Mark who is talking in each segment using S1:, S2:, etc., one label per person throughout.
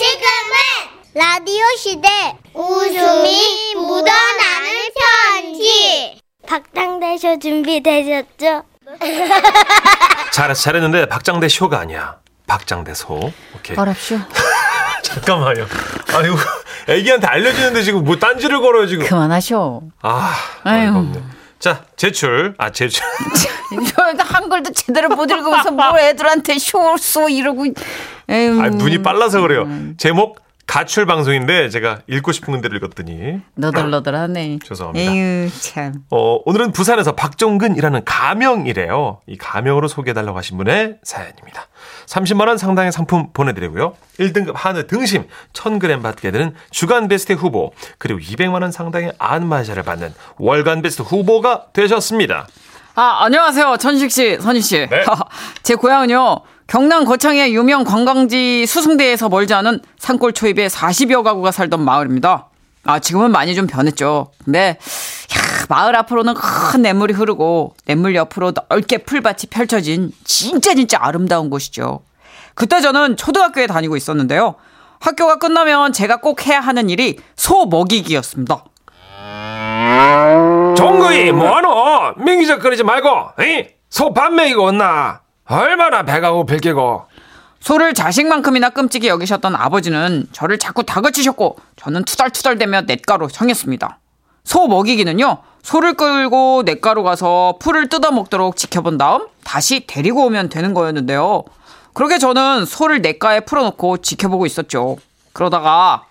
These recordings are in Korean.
S1: 지금은 라디오 시대 웃음이 묻어나는 편지 박장대쇼 준비되셨죠?
S2: 잘했어 잘했는데 박장대 쇼가 아니야. 박장대 소. 오케이.
S3: 어랍쇼.
S2: 잠깐만요. 아이고 애기한테 알려주는데 지금 뭐 딴지를 걸어요 지금.
S3: 그만하쇼.
S2: 아,
S3: 아유.
S2: 어이가 없네. 자 제출. 아 제출.
S3: 한글도 제대로 못 읽으면서 뭘 애들한테 쇼쏘 이러고. 에휴.
S2: 아 눈이 빨라서 그래요. 제목 가출 방송인데 제가 읽고 싶은 건대로 읽었더니
S3: 너덜너덜하네.
S2: 죄송합니다.
S3: 에휴 참.
S2: 어, 오늘은 부산에서 박종근이라는 가명이래요. 이 가명으로 소개해달라고 하신 분의 사연입니다. 30만 원 상당의 상품 보내드리고요. 1등급 한우 등심 1000g 받게 되는 주간 베스트 후보, 그리고 200만 원 상당의 안마자를 받는 월간 베스트 후보가 되셨습니다.
S3: 아, 안녕하세요. 천식 씨, 선희 씨.
S2: 네.
S3: 제 고향은요. 경남 거창의 유명 관광지 수승대에서 멀지 않은 산골 초입에 40여 가구가 살던 마을입니다. 아, 지금은 많이 좀 변했죠. 근데 야, 마을 앞으로는 큰 냇물이 흐르고 냇물 옆으로 넓게 풀밭이 펼쳐진 진짜 진짜 아름다운 곳이죠. 그때 저는 초등학교에 다니고 있었는데요. 학교가 끝나면 제가 꼭 해야 하는 일이 소 먹이기였습니다.
S2: 종거이 뭐하노? 민기적 거리지 말고 소밥 먹이고 온나? 얼마나 배가 고플 게고
S3: 소를 자식만큼이나 끔찍이 여기셨던 아버지는 저를 자꾸 다그치셨고 저는 투덜투덜대며 냇가로 향했습니다. 소 먹이기는요. 소를 끌고 냇가로 가서 풀을 뜯어 먹도록 지켜본 다음 다시 데리고 오면 되는 거였는데요. 그렇게 저는 소를 냇가에 풀어놓고 지켜보고 있었죠. 그러다가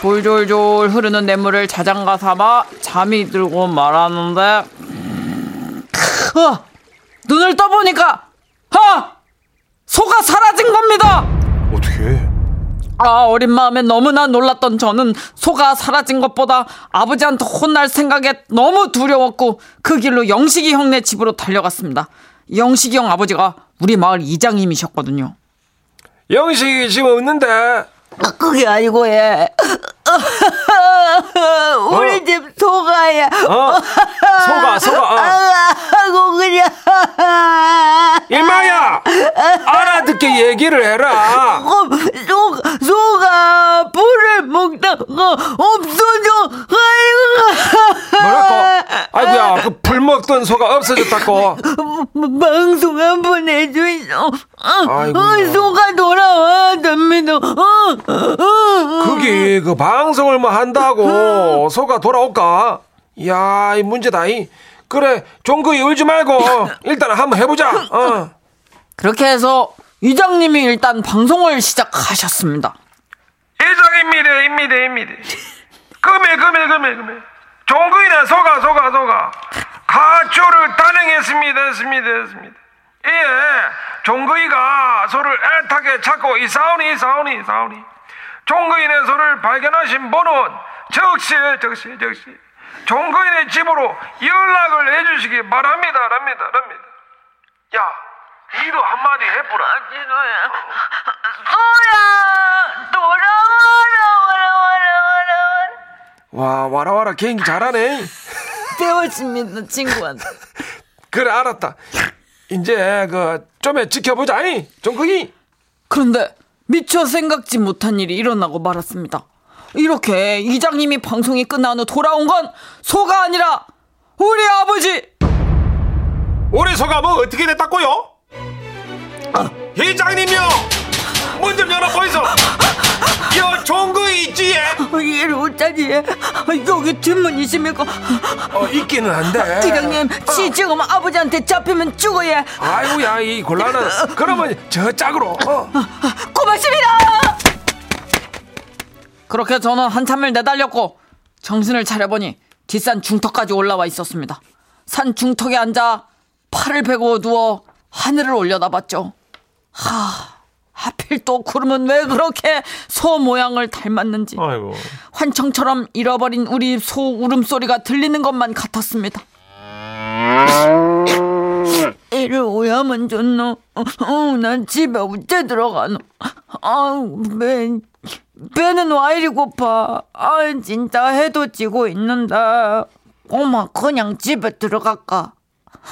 S3: 졸졸졸 흐르는 냇물을 자장가 삼아 잠이 들고 말았는데 아, 눈을 떠보니까 아! 소가 사라진 겁니다.
S2: 어떻게?
S3: 아, 어린 마음에 너무나 놀랐던 저는 소가 사라진 것보다 아버지한테 혼날 생각에 너무 두려웠고 그 길로 영식이 형네 집으로 달려갔습니다. 영식이 형 아버지가 우리 마을 이장님이셨거든요.
S2: 영식이 지금 없는데
S3: 아, 그게 아니고 예. 우리 집 소가 예.
S2: 어? 소가 소가 어.
S3: 하고 그냥.
S2: 일마야! 알아듣게 얘기를 해라.
S3: 소, 소가 불을 먹다가 없어져 아이고
S2: 뭐라고? 아이고야 그 불 먹던 소가 없어졌다고.
S3: 방송 한 번 해주이소
S2: 아이고야.
S3: 어, 소가 돌아와야 됩니다. 어, 어,
S2: 그게 그 방송을 뭐 한다고 소가 돌아올까? 이야 이 문제다 이. 그래 종거이 울지 말고 일단 한번 해보자. 어.
S3: 그렇게 해서 이장님이 일단 방송을 시작하셨습니다.
S2: 이장입니다 입니다 입니다. 금일 금일 금일 금일 종거이네 소가 소가 소가. 가초를 단행했습니다 했습니다 했습니다 예 종거이가 소를 애타게 찾고 이사오니 이사오니 이사오니 종거인의 소를 발견하신 분은 즉시 즉시 즉시 종거인의 집으로 연락을 해주시기 바랍니다. 랍니다. 랍니다. 야 니도 한마디 해보라.
S3: 소야? 돌아와라 와라 와라 와라.
S2: 와 와라와라. 개인기 잘하네.
S3: 배웠습니다 친구한테.
S2: 그래 알았다 이제 그 좀에 지켜보자 이 종거이
S3: 그런데 미처 생각지 못한 일이 일어나고 말았습니다. 이렇게 이장님이 방송이 끝난 후 돌아온 건 소가 아니라 우리 아버지
S2: 올해 소가 뭐 어떻게 됐다고요? 회장님이요 문 좀 열어 보이소 여 종거이 있지 예?
S3: 이를 어쩌지 여기 뒷문 있습니까?
S2: 어 있기는 한데.
S3: 이장님 지금 아버지한테 잡히면 죽어야
S2: 아이고야 이 곤란한. 그러면 저 짝으로 어.
S3: 고맙습니다! 그렇게 저는 한참을 내달렸고 정신을 차려보니 뒷산 중턱까지 올라와 있었습니다. 산 중턱에 앉아 팔을 베고 누워 하늘을 올려다봤죠. 하 하필 또 구름은 왜 그렇게 소 모양을 닮았는지
S2: 아이고
S3: 환청처럼 잃어버린 우리 소 울음소리가 들리는 것만 같았습니다. 이를 오야만 줬노. 어, 난 집에 어째 들어가노. 아우, 배, 배는 와 이리 고파. 아, 진짜 해도 지고 있는데. 엄마, 그냥 집에 들어갈까?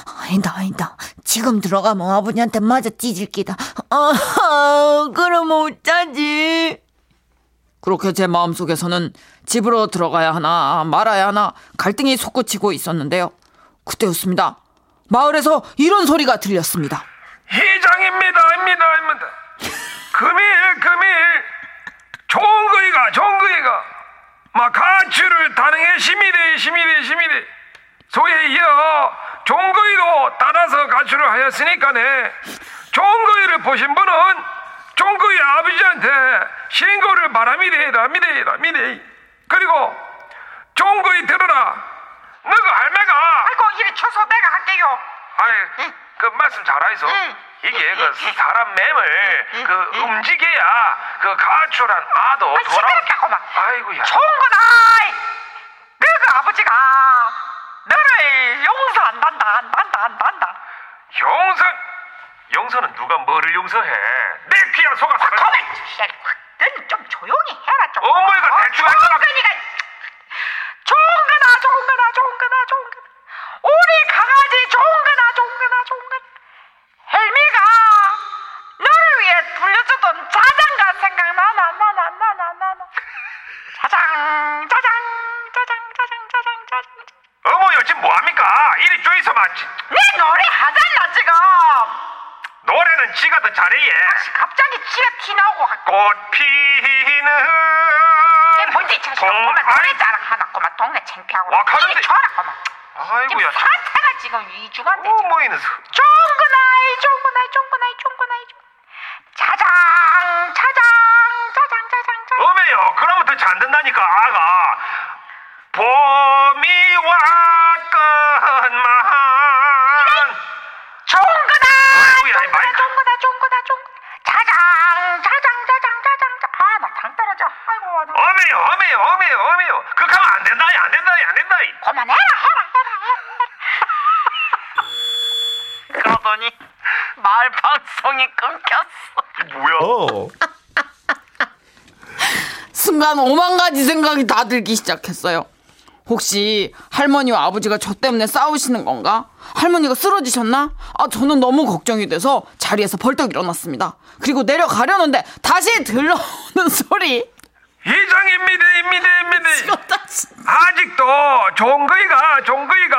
S4: 아니다, 아니다. 지금 들어가면 아버지한테 맞아 찢을 기다. 아, 그럼 어쩌지?
S5: 그렇게 제 마음속에서는 집으로 들어가야 하나 말아야 하나 갈등이 솟구치고 있었는데요. 그때였습니다. 마을에서 이런 소리가 들렸습니다.
S2: 회장입니다, 입니다, 입니다. 금일, 금일. 좋은 거이가, 좋은 거이가. 막 가출을 단행해 심이돼, 심이돼, 심이돼. 소에 이어 좋은 거이도 따라서 가출을 하였으니까네. 좋은 거이를 보신 분은 좋은 거이 아버지한테 신고를 바랍니다,랍니다,랍니다. 그리고 좋은 거이 들어라. 너그 할매가
S3: 아이고 이리 쳐서 내가 할게요.
S2: 아이, 그 말씀 잘하이소. 이게 그 사람 맴을 그 움직여야 그 가출한 아도
S3: 아이
S2: 돌아.
S3: 시끄럽겠구만.
S2: 아이고야.
S3: 총구나. 너그 아버지가 너를 용서 안 한다, 안 한다, 안 한다.
S2: 용서, 용서는 누가 뭐를 용서해? 내 귀한 소가 살아.
S3: 그만, 넌좀 조용히 해라 좀.
S2: 어머니가 대충 할 거라. 지금
S3: 위중한데 지금
S2: 어머니는
S3: 종근아이 종근아이 종근아이 종 자장 자장 자장 자장 자장
S2: 어메요. 그러면 더잘 된다니까 아가. 봄이 왔건만. 이 마이크.
S3: 종근아 종근아 종 자장 자장 자장 자장 아나 당 떨어져 아이고 나
S2: 어메요, 어메요, 어메요, 어메요. 그거 하면 안 된다, 안 된다, 안 된다.
S3: 그만해 그러더니 마을 방송이 끊겼어
S2: 뭐야?
S6: 어.
S5: 순간 오만 가지 생각이 다 들기 시작했어요. 혹시 할머니와 아버지가 저 때문에 싸우시는 건가? 할머니가 쓰러지셨나? 아, 저는 너무 걱정이 돼서 자리에서 벌떡 일어났습니다. 그리고 내려가려는데 다시 들려오는 소리.
S2: 이장입니다, 입니다, 입니다. 아직도 종거이가, 종거이가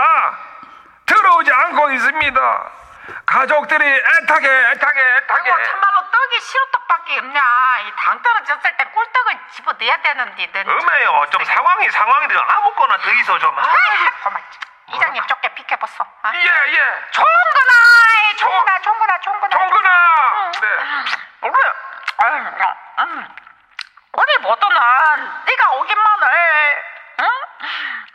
S2: 들어오지 않고 있습니다. 가족들이 애타게, 애타게, 애타게.
S3: 아이고 참말로 떡이 시루떡밖에 없냐 이 당 떨어졌을 때 꿀떡을 집어 넣어야 되는데 너는
S2: 어메요, 좀 상황이 상황이든 아무거나 더 있어 좀.
S3: 고만 이장님 좁게 비켜봤어 아.
S2: 예, 예.
S3: 종근아 종근아 종근아 종근아
S2: 종근아. 네.
S3: 그래 음. 어디 보더는 네가 오기만을 응?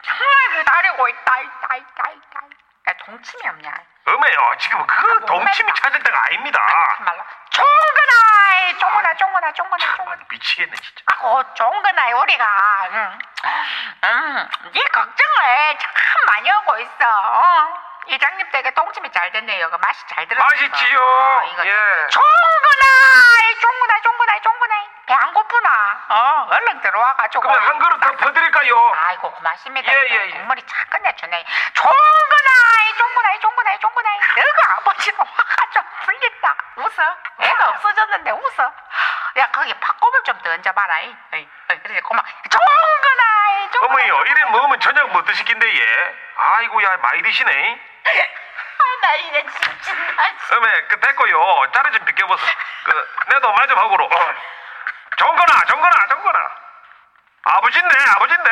S3: 정말 기다리고 있다 있다 있다 있다 야, 동침이 없냐
S2: 어메요, 지금 그 동침이 찾을 때가 아닙니다.
S3: 참말로 종근아 종근아 종근아 종근아 종근아
S2: 미치겠네, 진짜.
S3: 아고 종근아 우리가 응. 음, 네 걱정을 참 많이 하고 있어 어? 이장님 댁에 동침이 잘 됐네요 그 맛이 잘 들었어
S2: 맛있지요.
S3: 어, 이거.
S2: 예.
S3: 종근아 종근아 종근아 종근아 배 안 고프나 어 얼른 들어와가지고
S2: 그럼 한 그릇 더 퍼드릴까요?
S3: 아이고 고맙습니다
S2: 예, 예, 예.
S3: 국물이 참 끝내주네 종근아 종근아 종근아 종근아 너가 아버지도 화가 좀 풀린다 웃어 애가 없어졌는데 웃어 야 거기 팥꼽을 좀더 얹어봐라 이. 어이, 어이, 그래 고마 종근아 종근아
S2: 어머니요, 이래 먹으면 저녁 못 드시긴데, 예. 아이고 야, 많이 드시네.
S3: 아 나 이래 진짜
S2: 어메, 그 됐고요. 자리 좀 비켜보소. 그, 내도 말 좀 하고로. 어. 정건아, 정건아, 정건아. 아버진데, 아버진데.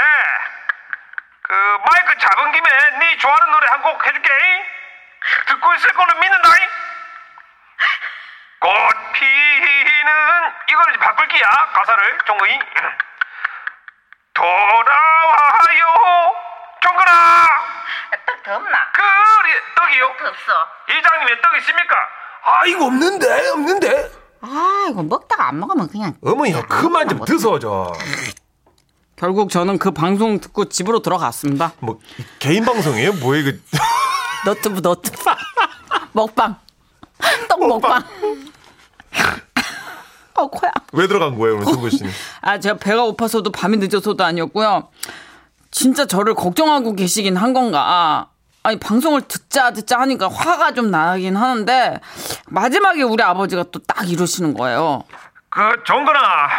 S2: 그, 마이크 잡은 김에 네 좋아하는 노래 한 곡 해줄게. 듣고 있을 거는 믿는다잉. 꽃 피는 이거를 바꿀게야 가사를 종거이 돌아와요 종거나
S3: 떡더 없나
S2: 그리 떡이요
S3: 떡 없어
S2: 이장님의 떡 있습니까? 아 이거 없는데 없는데
S4: 아, 이거 먹다가 안 먹으면 그냥.
S6: 어머니요, 그만 좀 드서 좀.
S5: 결국 저는 그 방송 듣고 집으로 들어갔습니다.
S6: 뭐 개인 방송이에요? 뭐예요? 그
S5: 너트브 너트 먹방 떡 먹방. 어 코야.
S6: 왜 들어간 거예요, 오늘 승구 씨는?
S5: 아 제가 배가 고파서도 밤이 늦어서도 아니었고요. 진짜 저를 걱정하고 계시긴 한 건가.
S3: 아니 방송을 듣자 듣자 하니까 화가 좀 나긴 하는데 마지막에 우리 아버지가 또 딱 이러시는 거예요.
S7: 그 정근아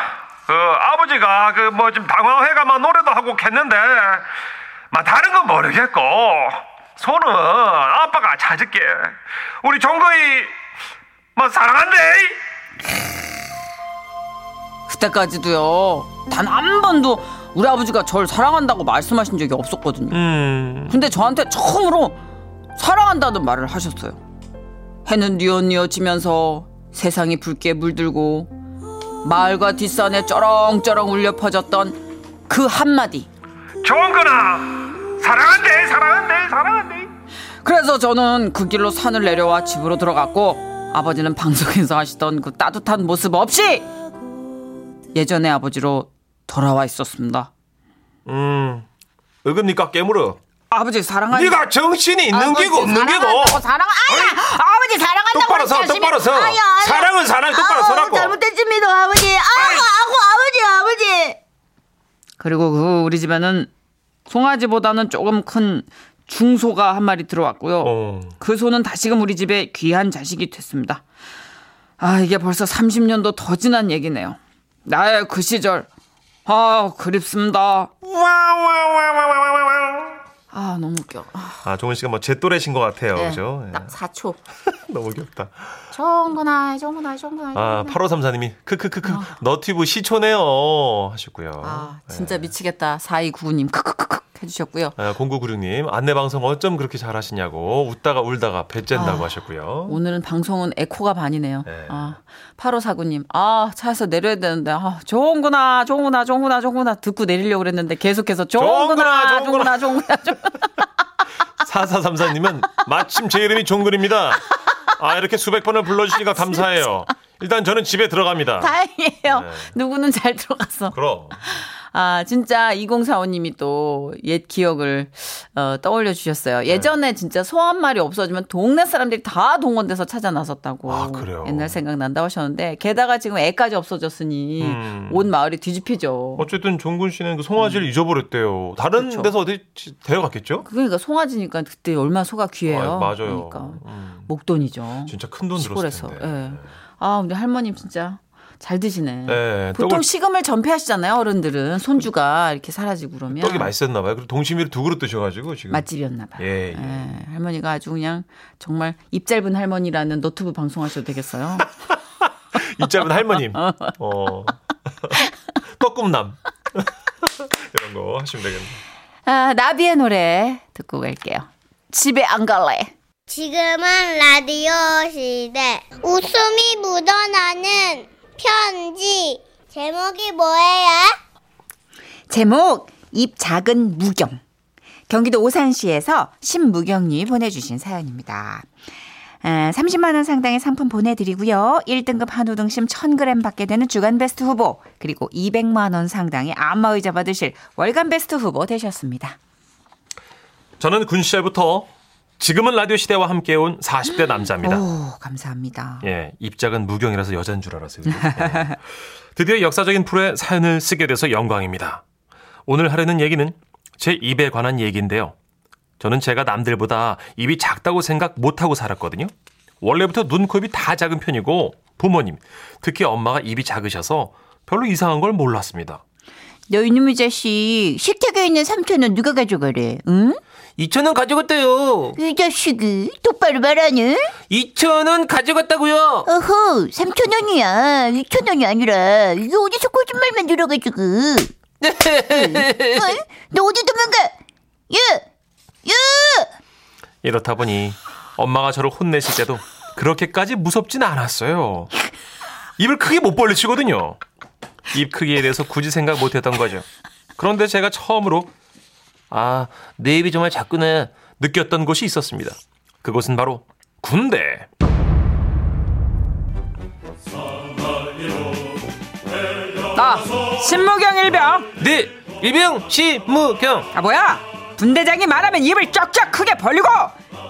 S7: 그 아버지가 그 뭐 좀 당황해가 막 노래도 하고 했는데 막 다른 건 모르겠고 손은 아빠가 찾을게. 우리 정거이 뭐 사랑한대?
S3: 그때까지도요. 단 한 번도 우리 아버지가 절 사랑한다고 말씀하신 적이 없었거든요.
S2: 음.
S3: 근데 저한테 처음으로 사랑한다는 말을 하셨어요. 해는 뉘엿뉘엿지면서 세상이 붉게 물들고 마을과 뒷산에 쩌렁쩌렁 울려 퍼졌던 그 한마디.
S7: 정근아 사랑한대 사랑한대 사랑한대
S3: 그래서 저는 그 길로 산을 내려와 집으로 들어갔고 아버지는 방송에서 하시던 그 따뜻한 모습 없이 예전의 아버지로 돌아와 있었습니다.
S2: 음. 어금니까 깨물어.
S3: 아버지 사랑하니
S2: 네가 정신이 있는 게고 없는 게고.
S8: 사랑 아야 아버지 사랑한다고
S2: 똑바로 서, 똑바로 서.
S8: 아야, 아야.
S2: 사랑은 사랑 똑바로 서라고.
S8: 잘못했습니다 아버지 아고 아고 아버지 아버지
S3: 그리고 그 우리 집에는 송아지보다는 조금 큰 중소가 한 마리 들어왔고요.
S2: 어.
S3: 그 소는 다시금 우리 집에 귀한 자식이 됐습니다. 아 이게 벌써 30년도 더 지난 얘기네요. 나의 그 시절 아 그립습니다. 아 너무 웃겨. 아,
S2: 아, 종은 씨가 뭐 제 또래신 것 같아요. 그죠? 예.
S3: 딱 4초.
S2: 너무 귀엽다.
S3: 정근아 정근아 정근아.
S2: 아, 8534님이 크크크크 너튜브 시초네요 하셨고요.
S3: 아 진짜 미치겠다. 4299님 크크크크 해주셨고요.
S2: 아, 0996님 안내 방송 어쩜 그렇게 잘하시냐고 웃다가 울다가 배쨘다고 하셨고요.
S3: 오늘은 방송은 에코가 반이네요.
S2: 네.
S3: 아, 8549님. 아, 차에서 내려야 되는데, 아, 좋은구나, 좋은구나, 좋은구나, 좋은구나. 듣고 내리려고 그랬는데 계속해서 좋은구나,
S2: 좋은구나,
S3: 좋은구나, 좋은구나, 좋은구나.
S2: 4434님은 마침 제 이름이 종근입니다. 아 이렇게 수백 번을 불러주시니까 감사해요. 일단 저는 집에 들어갑니다.
S3: 다행이에요.
S2: 네.
S3: 누구는 잘 들어갔어.
S2: 그럼
S3: 아, 진짜 2045님이 또 옛 기억을 어, 떠올려 주셨어요. 예전에 진짜 소 한 마리 없어지면 동네 사람들이 다 동원돼서 찾아 나섰다고.
S2: 아, 그래요?
S3: 옛날 생각난다 하셨는데 게다가 지금 애까지 없어졌으니
S2: 음.
S3: 온 마을이 뒤집히죠.
S2: 어쨌든 종근 씨는 그 송아지를 잊어버렸대요. 다른
S3: 그쵸.
S2: 데서 어디 데려갔겠죠?
S3: 그러니까 송아지니까 그때 얼마나 소가 귀해요.
S2: 아, 맞아요.
S3: 그러니까
S2: 음.
S3: 목돈이죠.
S2: 진짜 큰 돈 들었을. 텐데.
S3: 예. 아, 우리 할머님 진짜 잘 드시네.
S2: 네,
S3: 보통
S2: 떡을-
S3: 식음을 전폐하시잖아요, 어른들은. 손주가 이렇게 사라지고 그러면.
S2: 떡이 맛있었나 봐요. 그리고 동치미를 두 그릇 드셔가지고 지금
S3: 맛집이었나 봐요.
S2: 예, 예.
S3: 예, 할머니가 아주 그냥 정말 입 짧은 할머니라는 너튜브 방송하셔도 되겠어요.
S2: 이 짧은 할머님. 어. 떡꿈남. 이런 거 하시면 되겠네.
S3: 아, 나비의 노래 듣고 갈게요. 집에 안 갈래.
S1: 지금은 라디오 시대. 웃음이 묻어나는 편지. 제목이 뭐예요?
S8: 제목 입 작은 무경 경기도 오산시에서 신무경님이 보내주신 사연입니다. 아, 30만 원 상당의 상품 보내드리고요. 1등급 한우 등심 1000g 받게 되는 주간 베스트 후보 그리고 200만 원 상당의 안마의자 받으실 월간 베스트 후보 되셨습니다.
S2: 저는 군 시절부터 지금은 라디오 시대와 함께 온 40대 남자입니다.
S8: 오 감사합니다.
S2: 예, 입작은 무경이라서 여잔 줄 알았어요. 예. 드디어 역사적인 프로의 사연을 쓰게 돼서 영광입니다. 오늘 하려는 얘기는 제 입에 관한 얘기인데요. 저는 제가 남들보다 입이 작다고 생각 못하고 살았거든요. 원래부터 눈, 코, 입이 다 작은 편이고 부모님, 특히 엄마가 입이 작으셔서 별로 이상한 걸 몰랐습니다.
S8: 너 이놈의 자식 식탁에 있는 삼촌은 누가 가져가래? 응?
S2: 2천원 가져갔대요.
S8: 이 자식이 똑바로 말하는?
S2: 2천원 가져갔다고요.
S8: 어허, 3천 원이야. 2천 원이 아니라 이게 어디서 거짓말만 들어가지고. 어? 너 어디 도망가? 야, 야!
S2: 이렇다 보니 엄마가 저를 혼내실 때도 그렇게까지 무섭진 않았어요. 입을 크게 못 벌리시거든요. 입 크기에 대해서 굳이 생각 못 했던 거죠. 그런데 제가 처음으로 아, 내 입이 정말 작구나 느꼈던 곳이 있었습니다. 그곳은 바로 군대.
S3: 나 신무경 일병.
S2: 네, 일병 시무경.
S3: 아 뭐야? 분대장이 말하면 입을 쩍쩍 크게 벌리고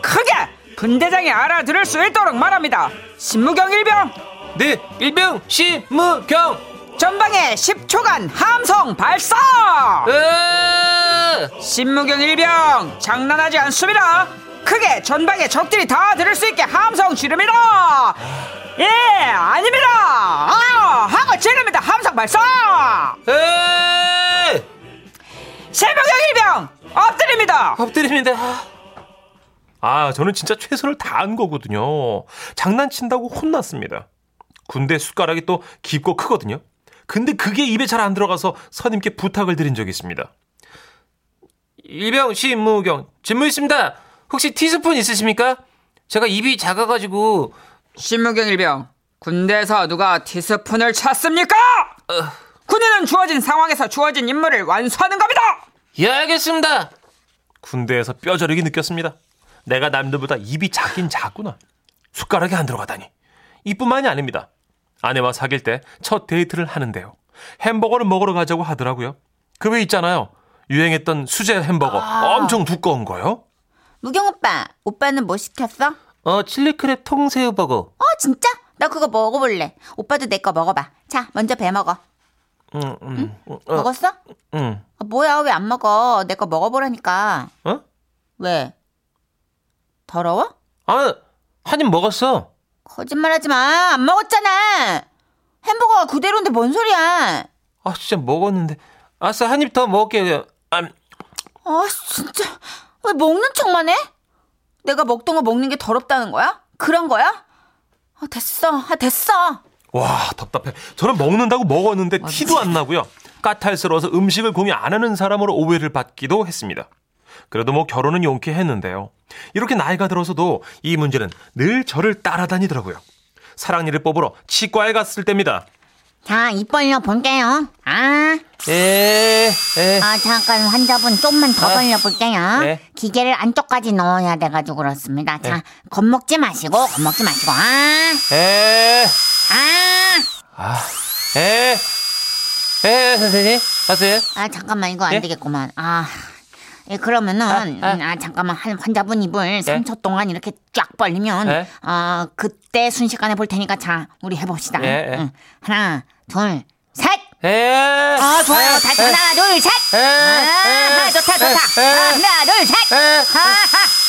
S3: 크게 분대장이 알아들을 수 있도록 말합니다. 신무경 일병
S2: 네, 일병 시무경.
S3: 전방에 10초간 함성 발사.
S2: 으아!
S3: 신무경 일병 장난하지 않습니다. 크게 전방에 적들이 다 들을 수 있게 함성 지릅니다. 예, 아닙니다. 아, 하고 지릅니다. 함성 발사.
S2: 에
S3: 신무경 일병 엎드립니다.
S2: 엎드립니다. 아, 저는 진짜 최선을 다한 거거든요. 장난친다고 혼났습니다. 군대 숟가락이 또 깊고 크거든요. 근데 그게 입에 잘 안 들어가서 선임께 부탁을 드린 적이 있습니다. 일병 신무경 진무 있습니다. 혹시 티스푼 있으십니까? 제가 입이 작아가지고
S3: 신무경 일병 군대에서 누가 티스푼을 찾습니까? 군인은 주어진 상황에서 주어진 임무를 완수하는 겁니다.
S2: 예 알겠습니다. 군대에서 뼈저리게 느꼈습니다. 내가 남들보다 입이 작긴 작구나. 숟가락이 안 들어가다니. 이뿐만이 아닙니다. 아내와 사귈 때 첫 데이트를 하는데요. 햄버거를 먹으러 가자고 하더라고요. 그 왜 있잖아요. 유행했던 수제 햄버거 엄청 두꺼운 거요.
S8: 무경 오빠, 오빠는 뭐 시켰어?
S2: 어 chili crab 통새우 버거.
S8: 어, 진짜? 나 그거 먹어볼래. 오빠도 내 거 먹어봐. 자, 먼저 베어 먹어.
S2: 응, 응, 어,
S8: 먹었어?
S2: 응.
S8: 아, 뭐야, 왜 안 먹어? 내 거 먹어보라니까.
S2: 어?
S8: 왜? 더러워?
S2: 아, 한 입 먹었어.
S8: 거짓말하지 마. 안 먹었잖아. 햄버거가 그대로인데 뭔 소리야?
S2: 아, 진짜 먹었는데. 아싸, 한 입 더 먹을게요. 아,
S8: 아, 진짜. 왜 먹는 척만 해? 내가 먹던 거 먹는 게 더럽다는 거야? 그런 거야? 아, 됐어. 아, 됐어.
S2: 와, 답답해. 저는 먹는다고 먹었는데 티도 안 나고요. 까탈스러워서 음식을 공유 안 하는 사람으로 오해를 받기도 했습니다. 그래도 뭐 결혼은 용케 했는데요. 이렇게 나이가 들어서도 이 문제는 늘 저를 따라다니더라고요. 사랑니를 뽑으러 치과에 갔을 때입니다.
S1: 자, 입 벌려 볼게요. 아,
S2: 에, 에.
S1: 아, 잠깐 환자분 좀만 더
S2: 아,
S1: 벌려 볼게요.
S2: 네.
S1: 기계를 안쪽까지 넣어야 돼가지고 그렇습니다. 자,
S2: 네.
S1: 겁먹지 마시고, 겁먹지 마시고, 아,
S2: 에,
S1: 아,
S2: 아, 에, 에, 선생님, 하세요?
S1: 아, 잠깐만, 이거 안
S2: 예?
S1: 되겠구만. 아. 예, 그러면은,
S2: 아,
S1: 아,
S2: 아.
S1: 잠깐만, 한 환자분 입을 3초 동안 이렇게 쫙 벌리면,
S2: 예?
S1: 아, 그때 순식간에 볼 테니까, 자, 우리 해봅시다.
S2: 예, 예.
S1: 응. 하나, 둘, 셋!
S2: 에,
S1: 아, 좋아요.
S2: 에,
S1: 다시
S2: 에,
S1: 하나, 둘, 셋!
S2: 에,
S1: 아,
S2: 에,
S1: 좋다,
S2: 에,
S1: 좋다.
S2: 에,
S1: 아, 하나, 둘, 셋!
S2: 에.
S1: 하하!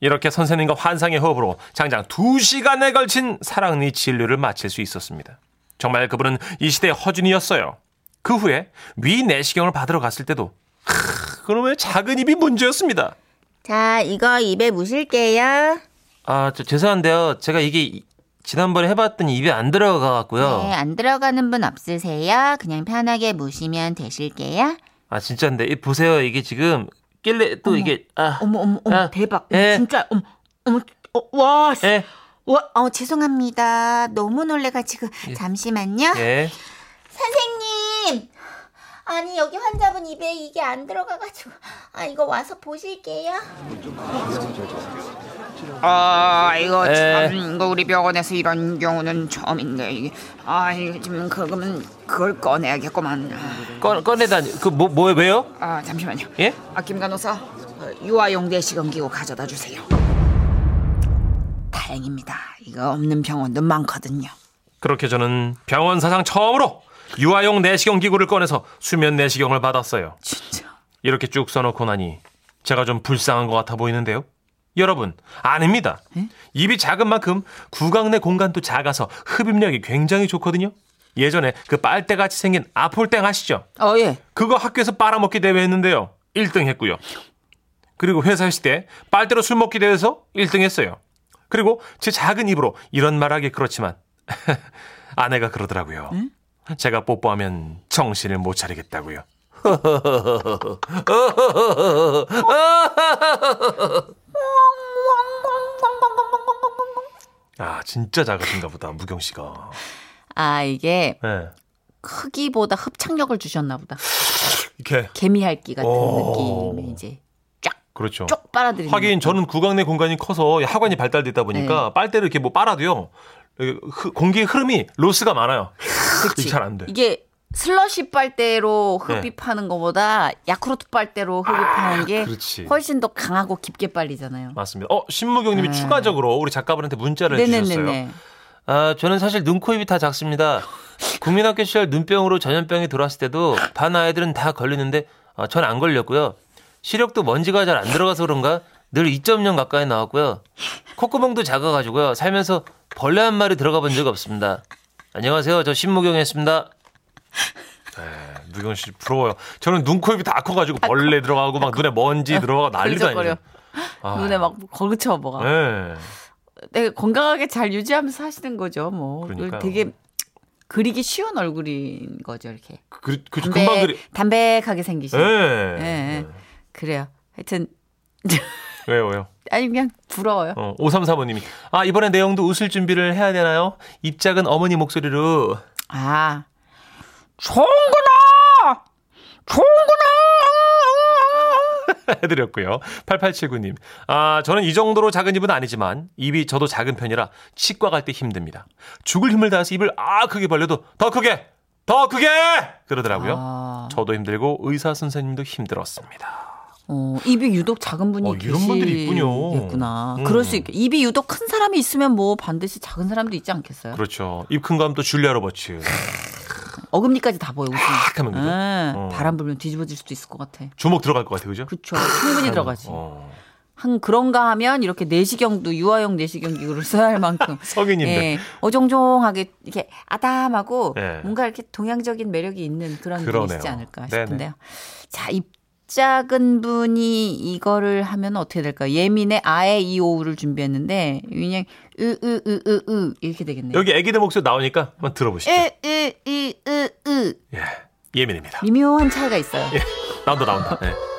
S2: 이렇게 선생님과 환상의 호흡으로 장장 2시간에 걸친 사랑니 진료를 마칠 수 있었습니다. 정말 그분은 이 시대의 허준이었어요. 그 후에 위 내시경을 받으러 갔을 때도 크, 그놈의 작은 입이 문제였습니다.
S8: 자, 이거 입에 무실게요.
S2: 아, 저 죄송한데요. 제가 이게 이- 지난번에 해봤더니 입에 안 들어가 갖고요.
S8: 네, 안 들어가는 분 없으세요? 그냥 편하게 무시면 되실게요.
S2: 아, 진짜인데 이 보세요. 이게 지금 낄래 또 이게 아,
S8: 어머, 어머, 어머,
S2: 아,
S8: 대박.
S2: 예.
S8: 진짜, 어머, 어머, 어, 와, 씨.
S2: 예,
S8: 와, 어, 죄송합니다. 너무 놀래가지고. 잠시만요.
S2: 예.
S8: 선생님! 아니, 여기 환자분 입에 이게 안 들어가가지고. 아, 이거 와서 보실게요.
S3: 아 이거
S2: 에.
S3: 참 이거 우리 병원에서 이런 경우는 처음인데 이게 아 이거 지금 그러면 그걸 꺼내야겠구만
S2: 꺼 꺼내다니 그뭐 뭐 왜요?
S3: 아 잠시만요
S2: 예?
S3: 아김 간호사 어, 유아용 내시경 기구 가져다 주세요 다행입니다 이거 없는 병원도 많거든요
S2: 그렇게 저는 병원 사상 처음으로 유아용 내시경 기구를 꺼내서 수면 내시경을 받았어요.
S3: 진짜
S2: 이렇게 쭉 써놓고 나니 제가 좀 불쌍한 것 같아 보이는데요. 여러분 아닙니다. 입이 작은 만큼 구강 내 공간도 작아서 흡입력이 굉장히 좋거든요. 예전에 그 빨대같이 생긴 아폴땡 아시죠?
S3: 어 예
S2: 그거 학교에서 빨아먹기 대회 했는데요. 1등 했고요. 그리고 회사 있을 때 빨대로 술 먹기 대회에서 1등 했어요. 그리고 제 작은 입으로 이런 말하기 그렇지만 아내가 그러더라고요. 제가 뽀뽀하면 정신을 못 차리겠다고요. 아 진짜 작으신가 보다 무경 씨가.
S8: 아, 이게
S2: 네.
S8: 크기보다 흡착력을 주셨나 보다.
S2: 이렇게
S8: 개미핥기 같은
S2: 오.
S8: 느낌이 이제
S2: 그렇죠.
S8: 쪽 빨아들이는.
S2: 하긴
S8: 느낌.
S2: 저는 구강 내 공간이 커서 하관이 발달됐다 보니까
S8: 네.
S2: 빨대를 이렇게 뭐 빨아도요. 흐- 공기의 흐름이 로스가 많아요. 잘 안 돼.
S8: 이게 슬러시 빨대로
S2: 네.
S8: 흡입하는 것보다 야쿠르트 빨대로 흡입하는 게
S2: 아, 그렇지.
S8: 훨씬 더 강하고 깊게 빨리잖아요.
S2: 맞습니다. 어, 신무경님이 추가적으로 우리 작가분한테 문자를 주셨어요.
S8: 네. 네네네네.
S2: 아, 저는 사실 눈, 코, 입이 다 작습니다. 국민학교 시절 눈병으로 전염병이 들어왔을 때도 반 아이들은 다 걸리는데 아, 전 안 걸렸고요. 시력도 먼지가 잘 안 들어가서 그런가 늘 2.0 가까이 나왔고요. 콧구멍도 작아가지고요. 살면서 벌레 한 마리 들어가 본 적 없습니다. 안녕하세요. 저 신무경이었습니다. 네, 무경 씨 부러워요. 저는 눈, 코, 입이 다 커가지고 벌레 들어가고 막 눈에 먼지 들어가고 난리도. 아니에요. 아.
S3: 눈에 막 걸그쳐 뭐가.
S2: 네.
S3: 내가 건강하게 잘 유지하면서 사시는 거죠. 뭐
S2: 그러니까요.
S3: 되게 그리기 쉬운 얼굴인 거죠. 이렇게
S2: 그, 그,
S3: 담백,
S2: 금방 그리.
S3: 담백하게 생기신.
S2: 네.
S3: 예,
S2: 네.
S3: 그래요. 하여튼
S2: 왜요, 왜요?
S3: 아니 그냥 부러워요.
S2: 어, 5335님이. 아, 이번에 내용도 웃을 준비를 해야 되나요? 입작은 어머니 목소리로.
S3: 아
S1: 좋은구나! 좋은구나!
S2: 해드렸고요. 8879님. 아, 저는 이 정도로 작은 입은 아니지만 입이 저도 작은 편이라 치과 갈 때 힘듭니다. 죽을 힘을 다해서 입을 아 크게 벌려도 더 크게! 더 크게! 그러더라고요.
S3: 아.
S2: 저도 힘들고 의사 선생님도 힘들었습니다.
S3: 어, 입이 유독 작은 분이
S2: 어, 이런 분들이 있군요. 음.
S3: 그럴 수 있게 입이 유독 큰 사람이 있으면 뭐 반드시 작은 사람도 있지 않겠어요?
S2: 그렇죠. 입큰거 하면 또 줄리아 로버츠.
S3: 어금니까지 다 보여.
S2: 하면?
S3: 예,
S2: 어.
S3: 바람 불면 뒤집어질 수도 있을 것 같아.
S2: 주먹 들어갈 것 같아, 그죠?
S3: 그렇죠. 충분히 들어가지.
S2: 어.
S3: 한 그런가 하면 이렇게 내시경도 유아용 내시경 기구를 써야 할 만큼
S2: 성인인데.
S3: 예, 어종종하게 이렇게 아담하고
S2: 예.
S3: 뭔가 이렇게 동양적인 매력이 있는 그런
S2: 그러네요.
S3: 분이시지 않을까
S2: 네네.
S3: 싶은데요. 자, 입 작은 분이 이거를 하면 어떻게 될까요? 예민의 아에 이오우를 준비했는데 그냥 으으으으으 이렇게 되겠네요.
S2: 여기 애기들 목소리 나오니까 한번 들어보시죠.
S3: 으으이으으
S2: 예. 예민입니다.
S3: 미묘한 차이가 있어요.
S2: 예. 나온다, 나온다. 예.